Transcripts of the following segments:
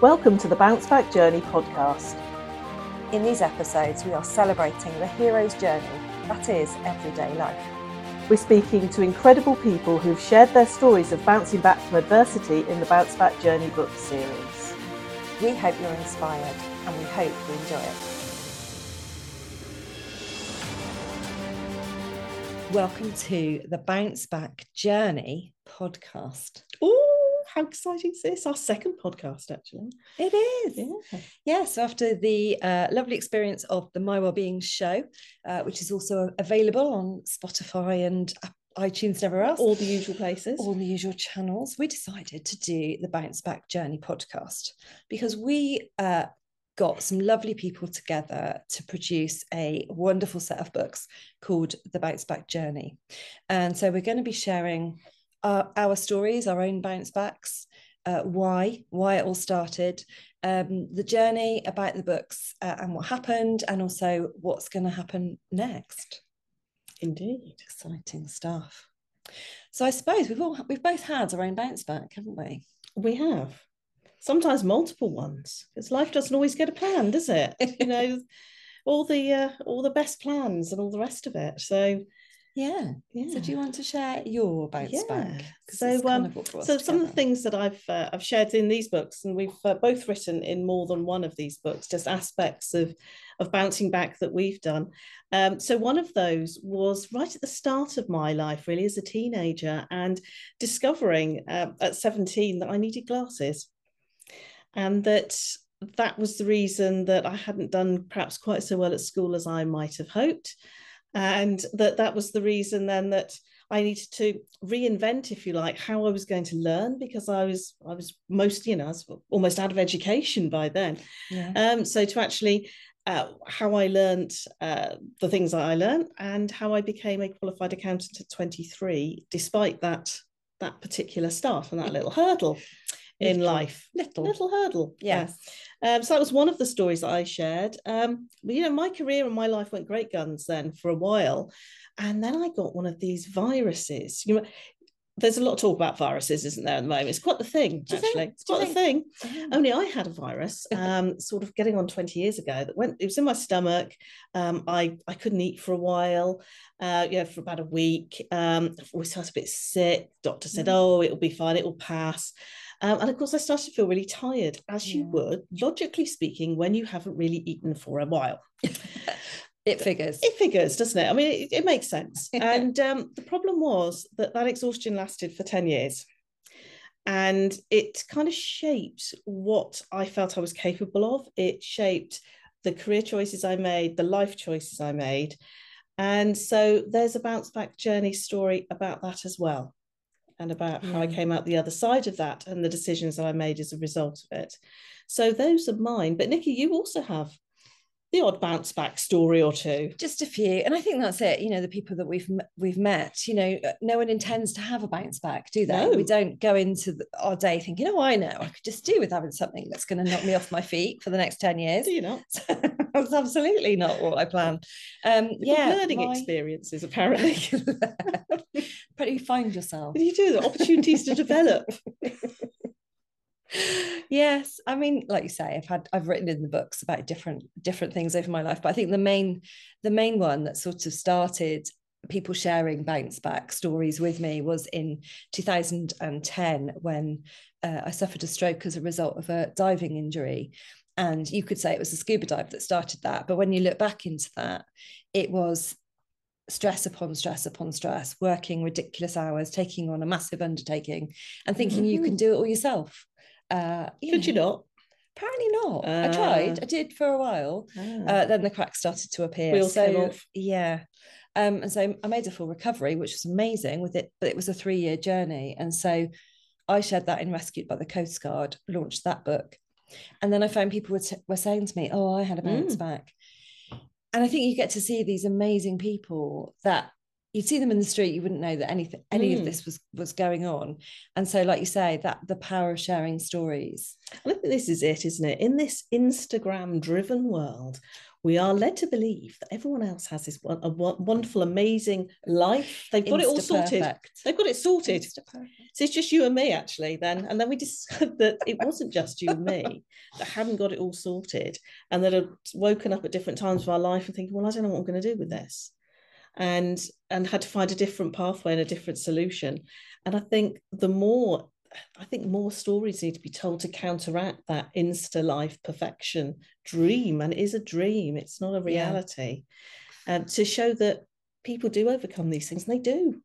Welcome to the Bounce Back Journey podcast. In these episodes, we are celebrating the hero's journey that is everyday life. We're speaking to incredible people who've shared their stories of bouncing back from adversity in the Bounce Back Journey book series. We hope you're inspired and we hope you enjoy it. Welcome to the Bounce Back Journey podcast. Ooh, how exciting is this? Our second podcast, actually. It is. Yeah. Yes, after the uh, lovely experience of the My Wellbeing show, uh, which is also available on Spotify and iTunes and everywhere else. All the usual places. All the usual channels. We decided to do the Bounce Back Journey podcast because we uh, got some lovely people together to produce a wonderful set of books called The Bounce Back Journey. And so we're going to be sharing our, our stories, our own bounce backs, uh, why, why it all started, um, the journey about the books uh, and what happened, and also what's going to happen next. Indeed. Exciting stuff. So I suppose we've all we've both had our own bounce back, haven't we? We have sometimes multiple ones because life doesn't always get a plan does it you know all the uh, all the best plans and all the rest of it so yeah yeah so do you want to share your bounce yeah. back? So um so some of the things that i've uh, i've shared in these books and we've uh, both written in more than one of these books just aspects of of bouncing back that we've done. Um, so one of those was right at the start of my life really as a teenager and discovering uh, at 17 that i needed glasses. And that that was the reason that I hadn't done perhaps quite so well at school as I might have hoped, and that that was the reason then that I needed to reinvent, if you like, how I was going to learn because I was I was most you know I was almost out of education by then. Yeah. Um, so to actually uh, how I learned uh, the things that I learned and how I became a qualified accountant at 23, despite that that particular start and that little hurdle in little, life. Little. Little hurdle. Yes. Yeah. Um, so that was one of the stories that I shared. Um, but, you know, my career and my life went great guns then for a while. And then I got one of these viruses. You know, there's a lot of talk about viruses, isn't there, at the moment? It's quite the thing, actually. Think? It's quite the thing. Oh. Only I had a virus, um, sort of getting on 20 years ago, that went, it was in my stomach. Um, I, I couldn't eat for a while, uh, yeah, for about a week. Um, I've always felt a bit sick. Doctor said, mm. oh, it'll be fine, it will pass. Um, and of course, I started to feel really tired, as yeah. you would, logically speaking, when you haven't really eaten for a while. it figures. It figures, doesn't it? I mean, it, it makes sense. and um, the problem was that that exhaustion lasted for 10 years. And it kind of shaped what I felt I was capable of. It shaped the career choices I made, the life choices I made. And so there's a bounce back journey story about that as well and about how I came out the other side of that and the decisions that I made as a result of it. So those are mine. But Nicky, you also have the odd bounce back story or two. Just a few and i think that's it you know the people that we've we've met you know uh, no one intends to have a bounce back do they? No. we don't go into the, our day thinking oh i know i could just do with having something that's going to knock me off my feet for the next 10 years. Do you not? That's absolutely not what i plan. Um yeah learning my... experiences apparently. But you find yourself? You do the opportunities to develop yes i mean like you say i've had i've written in the books about different different things over my life but i think the main the main one that sort of started people sharing bounce back stories with me was in 2010 when uh, i suffered a stroke as a result of a diving injury and you could say it was a scuba dive that started that but when you look back into that it was stress upon stress upon stress working ridiculous hours taking on a massive undertaking and thinking mm-hmm. you can do it all yourself uh, you Could know, you not? Apparently not. Uh, I tried. I did for a while. Uh, uh, then the cracks started to appear. Wheels so, came off. Yeah. Um, and so I made a full recovery, which was amazing with it, but it was a three year journey. And so I shared that in Rescued by the Coast Guard, launched that book. And then I found people were, t- were saying to me, Oh, I had a bounce mm. back. And I think you get to see these amazing people that you'd see them in the street you wouldn't know that anything any mm. of this was was going on and so like you say that the power of sharing stories i think this is it isn't it in this instagram driven world we are led to believe that everyone else has this a wonderful, amazing life. They've got Insta it all sorted. Perfect. They've got it sorted. So it's just you and me, actually, then. And then we discovered that it wasn't just you and me that hadn't got it all sorted and that had woken up at different times of our life and thinking, well, I don't know what I'm going to do with this. And and had to find a different pathway and a different solution. And I think the more I think more stories need to be told to counteract that insta life perfection dream. And it is a dream, it's not a reality. Yeah. Um, to show that people do overcome these things, and they do.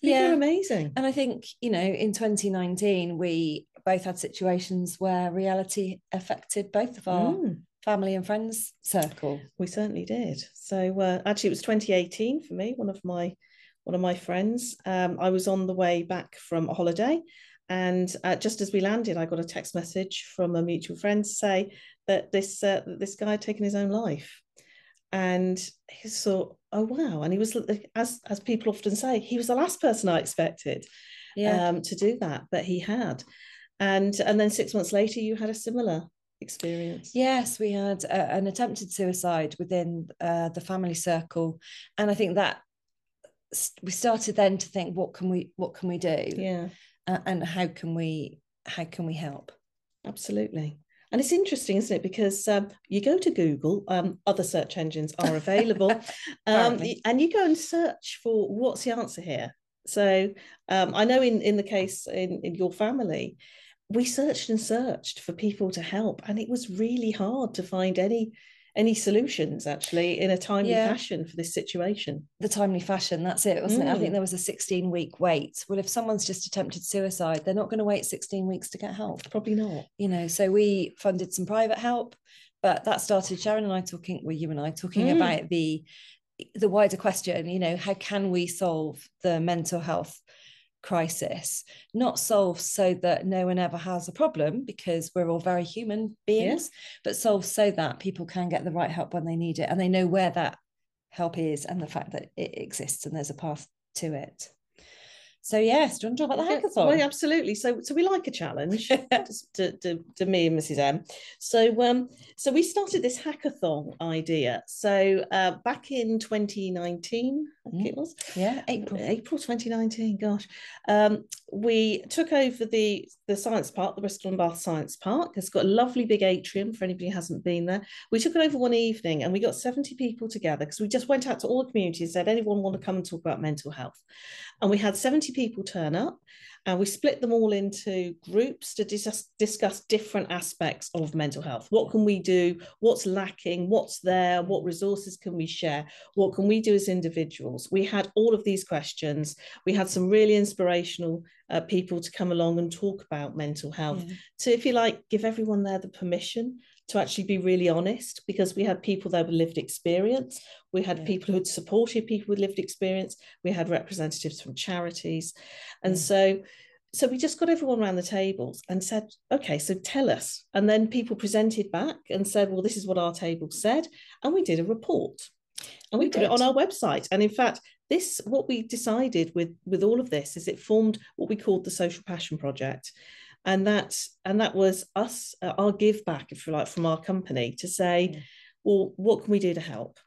People yeah, amazing. And I think, you know, in 2019, we both had situations where reality affected both of our mm. Family and friends circle. We certainly did. So uh, actually, it was 2018 for me. One of my one of my friends. Um, I was on the way back from a holiday and uh, just as we landed, I got a text message from a mutual friend to say that this uh, this guy had taken his own life, and he thought, "Oh wow!" And he was, as as people often say, he was the last person I expected yeah. um, to do that, but he had. And and then six months later, you had a similar experience. Yes, we had a, an attempted suicide within uh, the family circle, and I think that we started then to think, what can we what can we do? Yeah. Uh, and how can we how can we help? Absolutely. And it's interesting isn't it? Because um, you go to google um, other search engines are available. Um, and you go and search for what's the answer here. So um, i know in in the case in, in your family we searched and searched for people to help and it was really hard to find any any solutions actually in a timely yeah. fashion for this situation the timely fashion that's it wasn't mm. it i think mm. there was a 16 week wait well if someone's just attempted suicide they're not going to wait 16 weeks to get help probably not you know so we funded some private help but that started sharon and i talking well you and i talking mm. about the the wider question you know how can we solve the mental health crisis, not solve so that no one ever has a problem because we're all very human beings, yeah. but solve so that people can get the right help when they need it and they know where that help is and the fact that it exists and there's a path to it. So yes, do you want to talk about the hackathon? Well, absolutely. So so we like a challenge to, to, to, me and Mrs. M. So um so we started this hackathon idea. So uh, back in 2019, I think mm. it was. Yeah, April. April 2019, gosh. Um, we took over the the science park, the Bristol and Bath Science Park. It's got a lovely big atrium for anybody who hasn't been there. We took it over one evening and we got 70 people together because we just went out to all the communities, and said anyone want to come and talk about mental health. And we had 70 people turn up and we split them all into groups to dis- discuss different aspects of mental health. What can we do? What's lacking? What's there? What resources can we share? What can we do as individuals? We had all of these questions. We had some really inspirational uh, people to come along and talk about mental health. Yeah. So, if you like, give everyone there the permission to actually be really honest because we had people there with lived experience we had yeah. people who'd supported people with lived experience we had representatives from charities and yeah. so so we just got everyone around the tables and said okay so tell us and then people presented back and said well this is what our table said and we did a report and we, we put did. it on our website and in fact this what we decided with with all of this is it formed what we called the social passion project and that and that was us uh, our give back if you like from our company to say yeah. well what can we do to help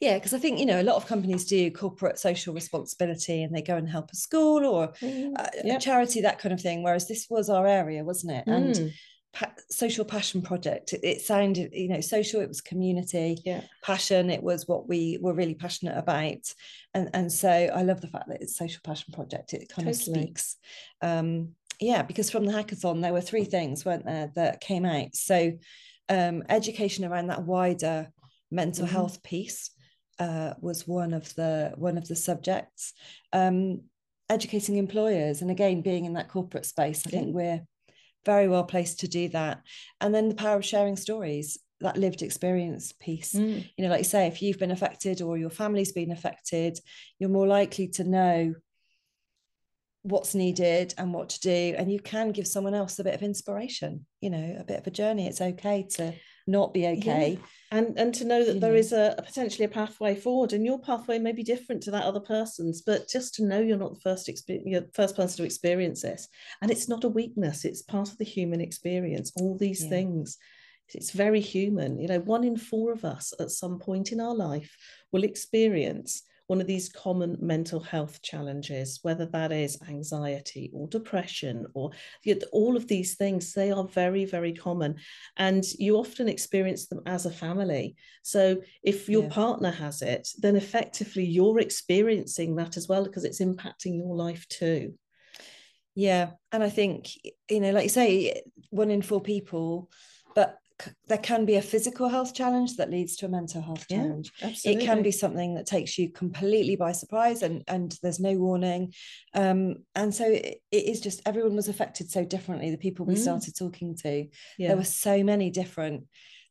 yeah, because I think you know a lot of companies do corporate social responsibility and they go and help a school or mm, uh, yep. a charity, that kind of thing. Whereas this was our area, wasn't it? Mm. And pa- social passion project. It, it, sounded, you know, social. It was community. Yeah. Passion. It was what we were really passionate about, and and so I love the fact that it's social passion project. It kind totally. of speaks. Um, yeah, because from the hackathon, there were three things, weren't there, that came out. So, um, education around that wider mental mm-hmm. health piece uh, was one of the one of the subjects. Um, educating employers, and again, being in that corporate space, I think we're very well placed to do that. And then the power of sharing stories that lived experience piece mm. you know like you say if you've been affected or your family's been affected you're more likely to know what's needed and what to do and you can give someone else a bit of inspiration you know a bit of a journey it's okay to not be okay yeah. and and to know that you there know. is a, a, potentially a pathway forward and your pathway may be different to that other person's but just to know you're not the first experience first person to experience this and it's not a weakness it's part of the human experience all these yeah. things it's very human. You know, one in four of us at some point in our life will experience one of these common mental health challenges, whether that is anxiety or depression or all of these things, they are very, very common. And you often experience them as a family. So if your yeah. partner has it, then effectively you're experiencing that as well because it's impacting your life too. Yeah. And I think, you know, like you say, one in four people, but there can be a physical health challenge that leads to a mental health challenge. Yeah, it can be something that takes you completely by surprise and and there's no warning. Um, and so it, it is just everyone was affected so differently. The people we mm. started talking to, yeah. there were so many different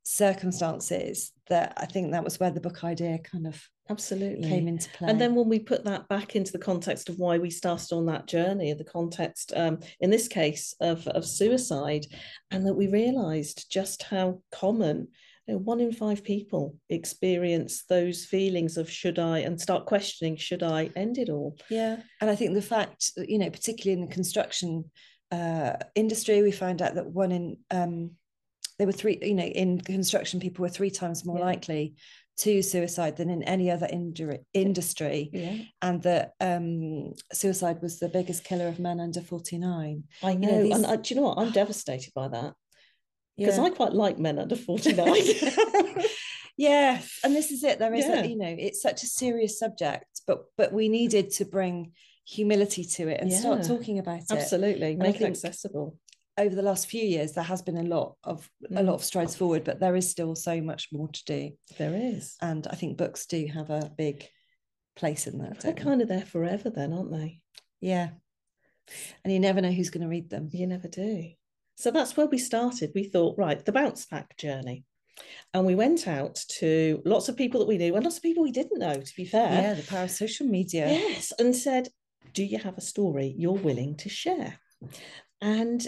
circumstances that I think that was where the book idea kind of absolutely. came into play. and then when we put that back into the context of why we started on that journey the context um, in this case of, of suicide and that we realized just how common you know, one in five people experience those feelings of should I and start questioning should I end it all? Yeah and I think the fact you know particularly in the construction uh, industry we found out that one in um, they were three you know in construction people were three times more yeah. likely to suicide than in any other injury, industry. Yeah. and that um, suicide was the biggest killer of men under 49 i know, you know these... and I, do you know what? I'm devastated by that. Because yeah. i quite like men under 49 yeah and this is it. There is yeah. a, you know it's such a serious subject but but we needed to bring humility to it and start talking about it. Absolutely. Make it accessible over the last few years there has been a lot of mm. a lot of strides forward but there is still so much more to do. There is. And i think books do have a big place in that they're kind of there forever then aren't they? Yeah. And you never know who's going to read them. You never do. So that's where we started. We thought right the bounce back journey. And we went out to lots of people that we knew and lots of people we didn't know to be fair. Yeah the power of social media. Yes and said do you have a story you're willing to share? And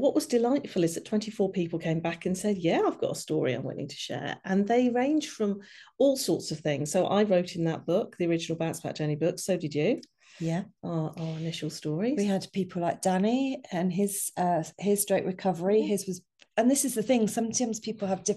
what was delightful is that 24 people came back and said, Yeah, I've got a story I'm willing to share. And they range from all sorts of things. So I wrote in that book, the original Bounce Back Journey book. So did you. Yeah. Our, our initial stories. We had people like Danny and his uh, his stroke recovery. His was and this is the thing sometimes people have diff-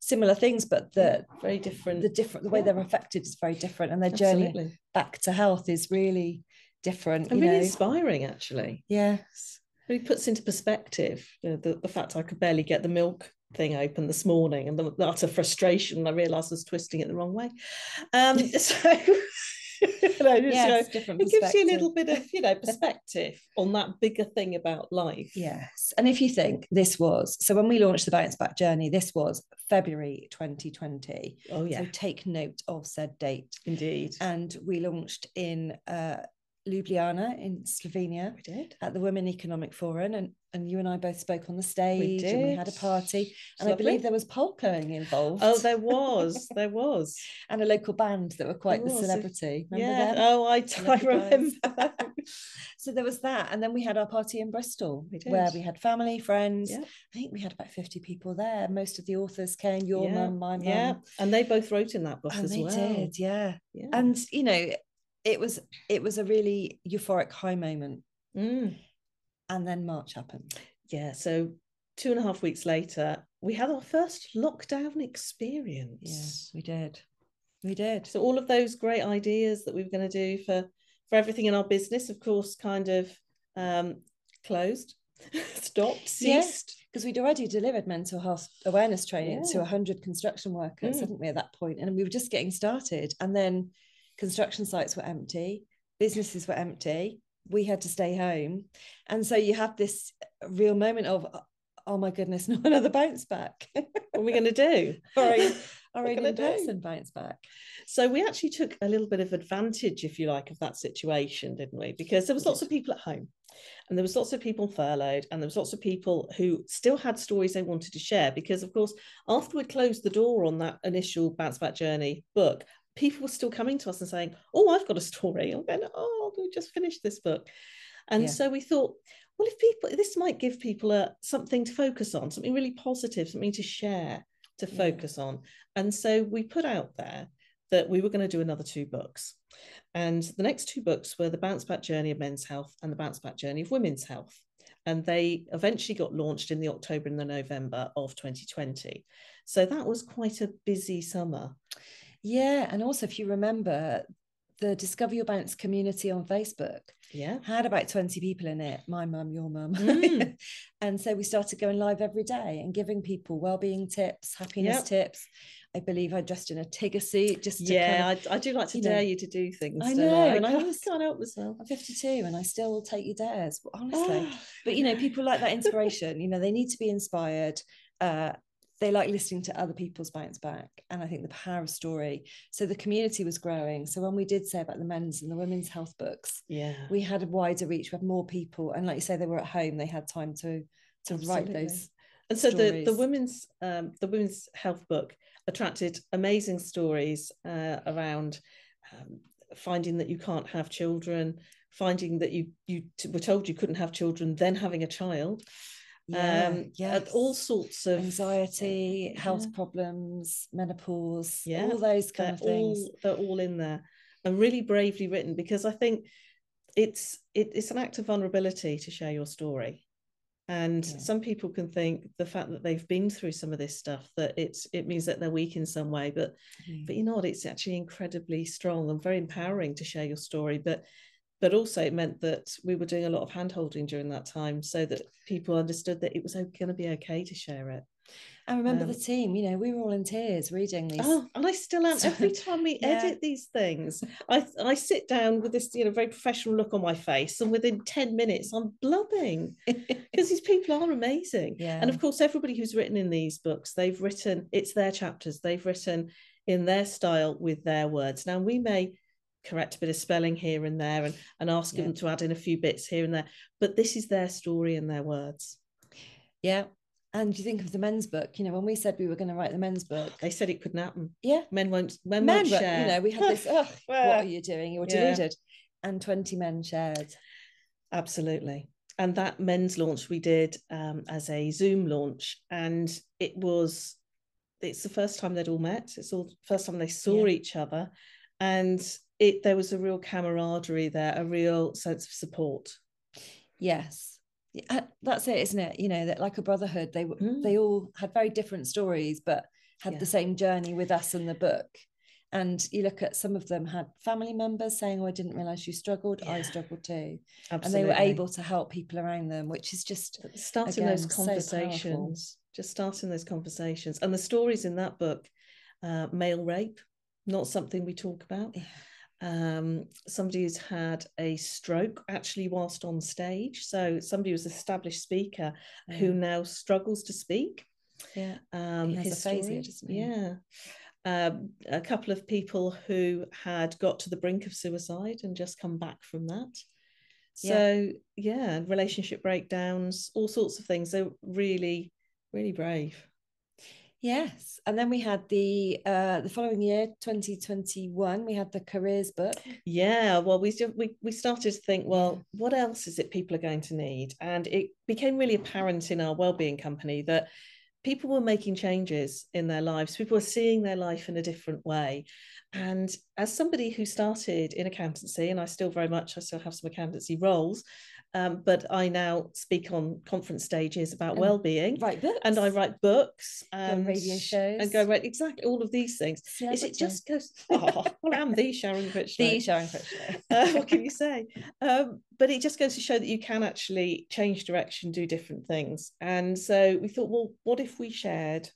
similar things but the very different the different the way they're affected is very different and their Absolutely. journey back to health is really different and really know. inspiring actually yes really puts into perspective the, the, the, fact I could barely get the milk thing open this morning and the, the utter frustration I realised I was twisting it the wrong way. Um, so you know, yes, so it gives you a little bit of you know perspective on that bigger thing about life. Yes, and if you think this was so when we launched the bounce back journey, this was February 2020. Oh yeah. So take note of said date. Indeed. And we launched in uh, Ljubljana in Slovenia. We did. At the Women Economic Forum. And, and you and I both spoke on the stage we and we had a party. And lovely. I believe there was polkaing involved. Oh, there was. there was. and a local band that were quite the celebrity. Remember yeah. Them? Oh, I, I remember. so there was that. And then we had our party in Bristol where we had family, friends. Yeah. I think we had about 50 people there. Most of the authors came, your yeah. mum, my mum. Yeah. And they both wrote in that book and as well. did, yeah. yeah. And, you know, it was it was a really euphoric high moment. Mm. and then march happened. Yeah so two and a half weeks later we had our first lockdown experience. Yeah we did. We did. So all of those great ideas that we were going to do for for everything in our business of course kind of um closed stopped ceased. because we'd already delivered mental health awareness training yeah. to 100 construction workers mm. hadn't we at that point? And we were just getting started. And then construction sites were empty, businesses were empty, we had to stay home. And so you have this real moment of, oh my goodness, not another bounce back. what are we going to do? Sorry, our own in-person bounce back. So we actually took a little bit of advantage, if you like, of that situation, didn't we? Because there was lots of people at home and there was lots of people furloughed and there was lots of people who still had stories they wanted to share because of course after we closed the door on that initial bounce back journey book people were still coming to us and saying, "Oh, I've got a story." I'm going, "Oh, we just finished this book," and yeah. so we thought, well, if people, this might give people a something to focus on, something really positive, something to share, to focus on, and so we put out there that we were going to do another two books. And the next two books were The Bounce Back Journey of Men's Health and The Bounce Back Journey of Women's Health. And they eventually got launched in the October and the November of 2020. So that was quite a busy summer. Yeah. And also, if you remember, the Discover Your Bounce community on Facebook yeah had about 20 people in it my mum your mum mm. and so we started going live every day and giving people well-being tips happiness yep. tips I believe I dressed in a tiger suit just yeah kind of, I, I, do like to dare know, you to do things I know I? and I always can't help myself I'm 52 and I still take your dares honestly but you know people like that inspiration you know they need to be inspired uh, they like listening to other people's bounce back and i think the power of story. So the community was growing. So when we did say about the men's and the women's health books yeah. we had a wider reach. We had more people and like you say they were at home. They had time to to Absolutely. write those and so stories. the the women's um, the women's health book attracted amazing stories uh, around um, finding that you can't have children finding that you you were told you couldn't have children then having a child yeah, um yes. all sorts of anxiety health yeah. problems menopause yeah all those kind of things all, they're all in there and really bravely written because i think it's it, it's an act of vulnerability to share your story and yeah. some people can think the fact that they've been through some of this stuff that it's it means that they're weak in some way but mm. but you know what? it's actually incredibly strong and very empowering to share your story but but also it meant that we were doing a lot of hand holding during that time so that people understood that it was going to be okay to share it I remember um, the team, you know, we were all in tears reading these. Oh, and I still am. Every time we yeah. edit these things, I I sit down with this, you know, very professional look on my face, and within 10 minutes, I'm blubbing because these people are amazing. Yeah. And of course, everybody who's written in these books, they've written, it's their chapters, they've written in their style with their words. Now, we may correct a bit of spelling here and there and, and ask yeah. them to add in a few bits here and there. But this is their story and their words. Yeah. And you think of the men's book, you know, when we said we were going to write the men's book, they said it couldn't happen. Yeah. Men won't, men, men won't share. You know, we had this, oh, what are you doing? You're deluded. Yeah. And 20 men shared. Absolutely. And that men's launch we did um, as a Zoom launch. And it was, it's the first time they'd all met. It's all first time they saw yeah. each other. And it there was a real camaraderie there, a real sense of support. Yes, uh, that's it, isn't it? You know that like a brotherhood, they mm. they all had very different stories, but had yeah. the same journey with us in the book. And you look at some of them had family members saying, "Oh, I didn't realize you struggled. Yeah. I struggled too," Absolutely. and they were able to help people around them, which is just starting again, those conversations. So just starting those conversations, and the stories in that book, uh, male rape, not something we talk about. Um, somebody who's had a stroke actually whilst on stage. So somebody who's established speaker yeah. who now struggles to speak. Yeah, um, his aphasia, Yeah. Um, a couple of people who had got to the brink of suicide and just come back from that. So yeah, yeah relationship breakdowns, all sorts of things. They're really, really brave. Yes, and then we had the uh, the following year, 2021, we had the careers book. Yeah, well, we we we started to think, well, what else is it people are going to need, and it became really apparent in our well-being company that people were making changes in their lives. People were seeing their life in a different way, and as somebody who started in accountancy, and I still very much I still have some accountancy roles, um, but I now speak on conference stages about and well-being. Write books. And I write books and radio shows. And go right exactly all of these things. Is it just goes, oh, well, I'm the Sharon Critchlow. The Sharon Critchlow. uh, what can you say? Um, but it just goes to show that you can actually change direction, do different things. And so we thought, well, what if we shared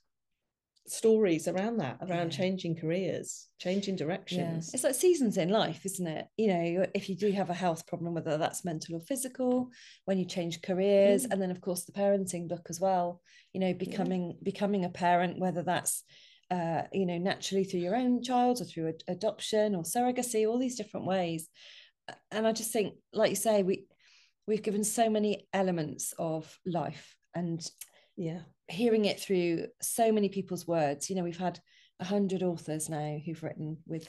stories around that around yeah. changing careers changing directions yeah. it's like seasons in life isn't it you know if you do have a health problem whether that's mental or physical when you change careers mm. and then of course the parenting book as well you know becoming yeah. becoming a parent whether that's uh, you know naturally through your own child or through ad- adoption or surrogacy all these different ways and i just think like you say we we've given so many elements of life and yeah. hearing it through so many people's words. You know we've had a hundred authors now who've written with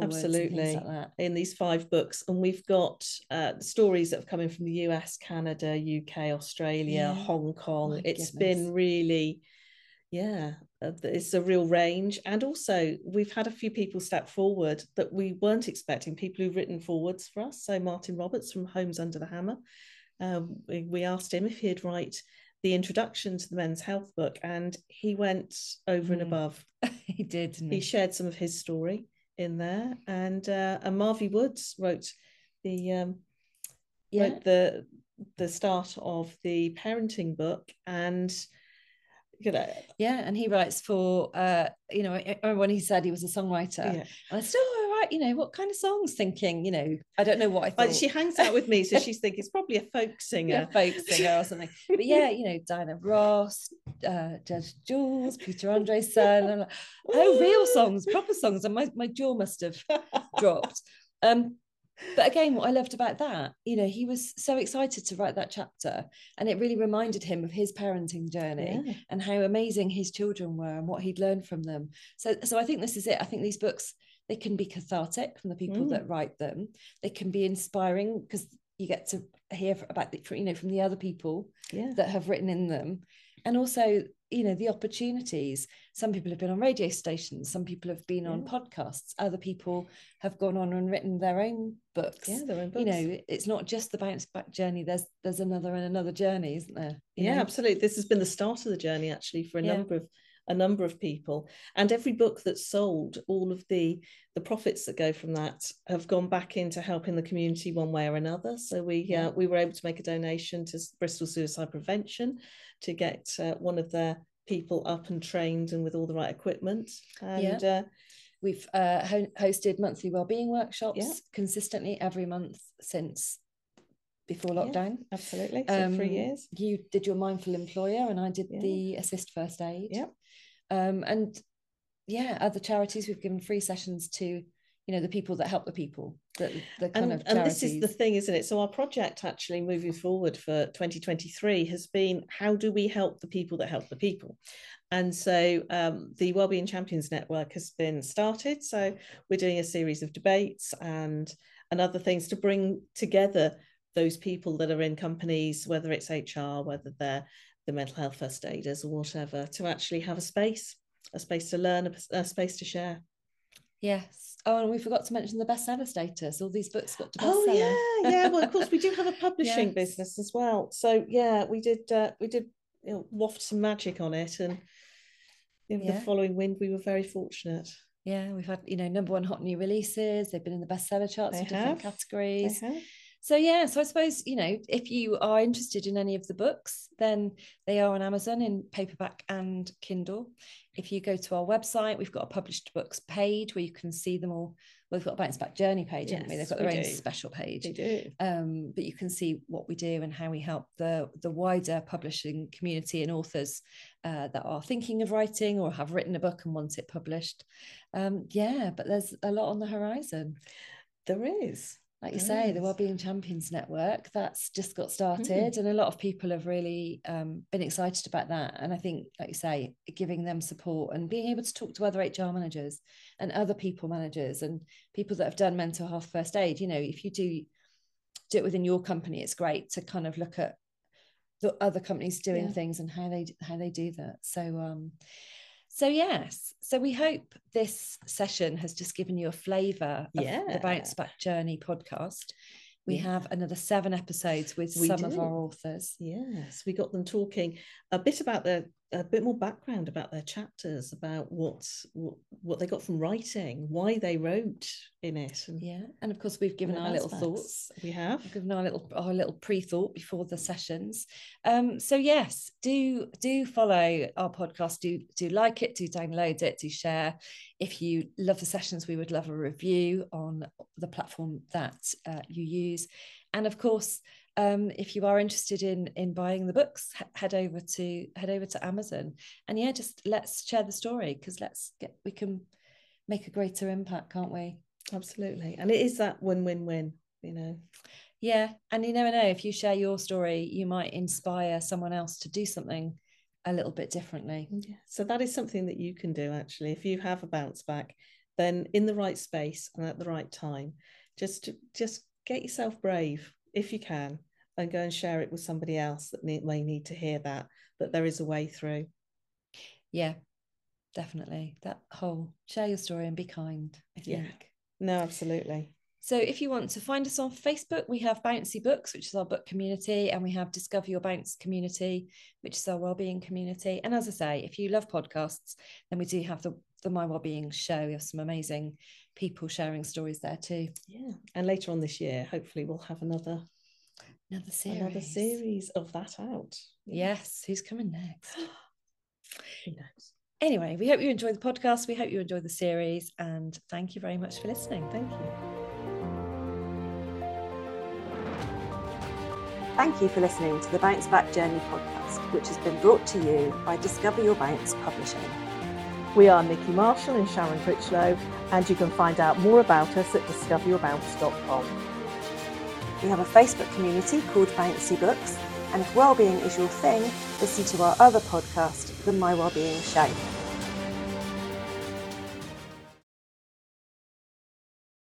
absolutely. like in these five books and we've got uh, stories that have come in from the us canada uk australia yeah. hong kong. My it's goodness. been really yeah uh, it's a real range. And also we've had a few people step forward that we weren't expecting people who've written forwards for us. So martin roberts from homes under the hammer um, we asked him if he'd write the introduction to the men's health book and he went over mm. and above he did he? he? shared some of his story in there and uh, and marvie woods wrote the um yeah. wrote the the start of the parenting book and you know yeah and he writes for uh you know when he said he was a songwriter yeah. and I still write you know what kind of songs thinking you know? I don't know what I thought. she hangs out with me so she's thinking it's probably a folk singer. yeah, folk singer or something. But yeah you know Diana Ross uh Judge Jules Peter Andresen like, oh real songs proper songs and my, my jaw must have dropped. Um but again what i loved about that you know he was so excited to write that chapter and it really reminded him of his parenting journey yeah. and how amazing his children were and what he'd learned from them. So so i think this is it. I think these books they can be cathartic from the people mm. that write them they can be inspiring because you get to hear about the, you know from the other people yeah. that have written in them and also you know the opportunities some people have been on radio stations some people have been yeah. on podcasts other people have gone on and written their own books yeah their own books. you know it's not just the bounce back journey there's there's another and another journey isn't there you yeah know? absolutely this has been the start of the journey actually for a yeah. number of a number of people and every book that's sold all of the the profits that go from that have gone back into helping the community one way or another so we yeah. uh, we were able to make a donation to bristol suicide prevention to get uh, one of their people up and trained and with all the right equipment and yeah. uh, we've uh, ho- hosted monthly wellbeing workshops yeah. consistently every month since before lockdown. Yeah, absolutely. So um, three years. You did your mindful employer, and I did yeah. the assist first aid. Yeah. Um, and yeah, other charities we've given free sessions to, you know, the people that help the people. The, the kind and, of charities. and this is the thing, isn't it? So our project actually moving forward for 2023 has been how do we help the people that help the people? And so um, the Wellbeing Champions Network has been started. So we're doing a series of debates and and other things to bring together those people that are in companies, whether it's HR, whether they're the mental health first aiders or whatever, to actually have a space, a space to learn, a, a space to share. Yes. Oh, and we forgot to mention the bestseller status. All these books got to bestseller. Oh yeah, yeah. Well, of course, we do have a publishing yes. business as well. So yeah, we did. Uh, we did you know, waft some magic on it, and in yeah. the following wind, we were very fortunate. Yeah, we've had you know number one hot new releases. They've been in the bestseller charts in different categories so yeah so i suppose you know if you are interested in any of the books then they are on amazon in paperback and kindle. If you go to our website we've got a published books page where you can see them all. Well, we've got a bounce back journey page yes, haven't we? They've got their own do. special page. They do. Um, but you can see what we do and how we help the the wider publishing community and authors uh, that are thinking of writing or have written a book and want it published. Um, yeah but there's a lot on the horizon. There is like you say, the Wellbeing Champions Network, that's just got started. Mm. And a lot of people have really um, been excited about that. And I think, like you say, giving them support and being able to talk to other HR managers and other people managers and people that have done mental health first aid. You know, if you do do it within your company, it's great to kind of look at the other companies doing yeah. things and how they how they do that. So um so yes, so we hope this session has just given you a flavour of yeah. the Bounce Back Journey podcast. We yeah. have another seven episodes with we some do. of our authors. Yes, we got them talking a bit about their a bit more background about their chapters, about what what, they got from writing, why they wrote in it. And, yeah, and of course we've given our little thoughts. We have we've given our little our little pre-thought before the sessions. Um, so yes, do do follow our podcast. Do do like it. Do download it. Do share. If you love the sessions, we would love a review on the platform that uh, you use, and of course um, if you are interested in in buying the books head over to head over to amazon. And yeah just let's share the story because let's get we can make a greater impact can't we? Absolutely. And it is that win-win-win you know? Yeah. And you never know if you share your story you might inspire someone else to do something a little bit differently. Yeah. so that is something that you can do actually. If you have a bounce back then in the right space and at the right time just just get yourself brave if you can, and go and share it with somebody else that may need to hear that, that there is a way through. yeah definitely that whole share your story and be kind i think yeah. no absolutely so if you want to find us on Facebook, we have Bouncy Books, which is our book community, and we have Discover Your Bounce community, which is our wellbeing community. And as I say, if you love podcasts, then we do have the, the My Wellbeing show. We have some amazing people sharing stories there too. Yeah. And later on this year, hopefully we'll have another another series. Another series of that out. Yes. Who's coming next? Who knows? Anyway, we hope you enjoy the podcast. We hope you enjoy the series. And thank you very much for listening. Thank you. Thank you for listening to the Bounce Back Journey podcast, which has been brought to you by Discover Your Bounce Publishing. We are Nicky Marshall and Sharon Critchlow, and you can find out more about us at discoveryourbounce.com. We have a Facebook community called Bouncy Books, and if wellbeing is your thing, listen to our other podcast, The My Wellbeing Show.